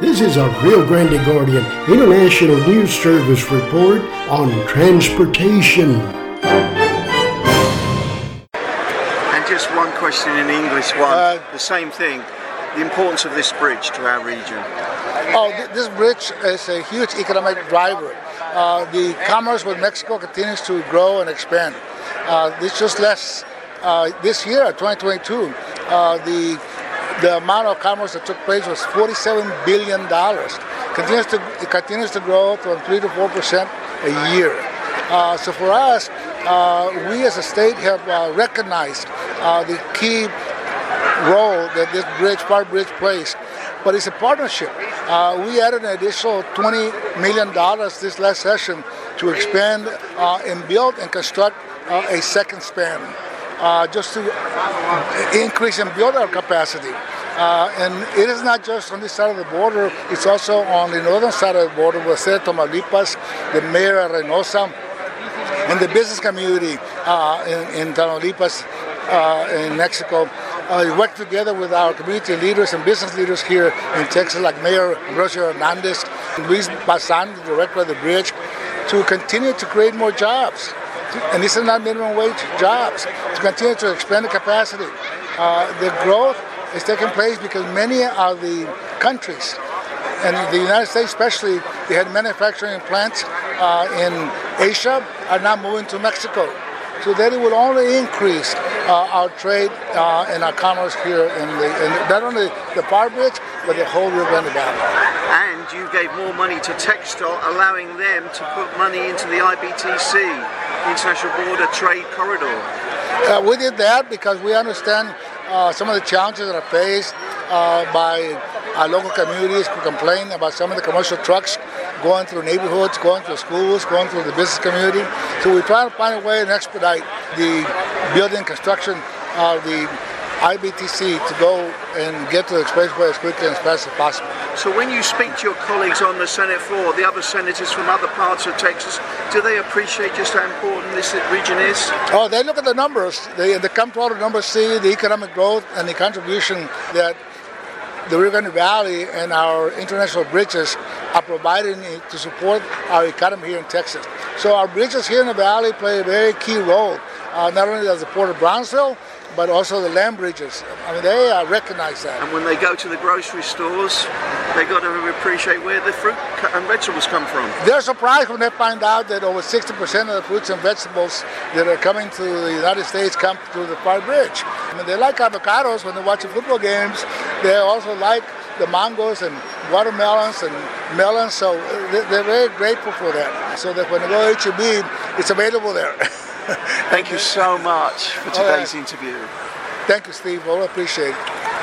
This is a Rio Grande Guardian International News Service report on transportation. And just one question in English, one. Uh, the same thing. The importance of this bridge to our region. Oh, th- this bridge is a huge economic driver. Uh, the commerce with Mexico continues to grow and expand. Uh, this just last uh, this year, 2022, uh, the the amount of commerce that took place was 47 billion dollars. Continues to it continues to grow from three to four percent a year. Uh, so for us, uh, we as a state have uh, recognized uh, the key role that this bridge, Pharr Bridge, plays. But it's a partnership. Uh, we added an additional $20 million this last session to expand uh, and build and construct a second span, uh, just to increase and build our capacity. Uh, and it is not just on this side of the border, it's also on the northern side of the border with State Tamaulipas, the mayor of Reynosa, and the business community uh, in, in Tamaulipas, uh, in Mexico. Uh, we work together with our community leaders and business leaders here in Texas, like Mayor Ambrosio Hernandez, Luis Bazan, the director of the bridge, to continue to create more jobs. And this is not minimum wage jobs, to continue to expand the capacity. Uh, the growth is taking place because many of the countries and the United States especially, they had manufacturing plants uh, in Asia are now moving to Mexico. So that it will only increase uh, our trade uh, and our commerce here in, the, in not only the Pharr Bridge, but the whole Rio Grande Valley. And you gave more money to TxDOT, allowing them to put money into the IBTC, International Border Trade Corridor. Uh, we did that because we understand uh, some of the challenges that are faced uh, by our local communities who complain about some of the commercial trucks going through neighborhoods, going through schools, going through the business community. So we try to find a way and expedite the building construction of the IBTC to go and get to the expressway as quickly and as fast as possible. So when you speak to your colleagues on the Senate floor, the other senators from other parts of Texas, do they appreciate just how important this region is? Oh, they look at the numbers. They, they come to all the numbers, see the economic growth and the contribution that the Rio Grande Valley and our international bridges are providing to support our economy here in Texas. So our bridges here in the valley play a very key role. Uh, not only does the Port of Brownsville, but also the land bridges. I mean, they uh, recognize that. And when they go to the grocery stores, they got to appreciate where the fruit and vegetables come from. They're surprised when they find out that over 60% of the fruits and vegetables that are coming to the United States come through the Pharr Bridge. I mean, they like avocados when they're watching football games. They also like the mangoes and watermelons and melons, so they're very grateful for that. So that when they go to HEB, it's available there. Thank you so much for today's right. interview. Thank you, Steve. I appreciate it.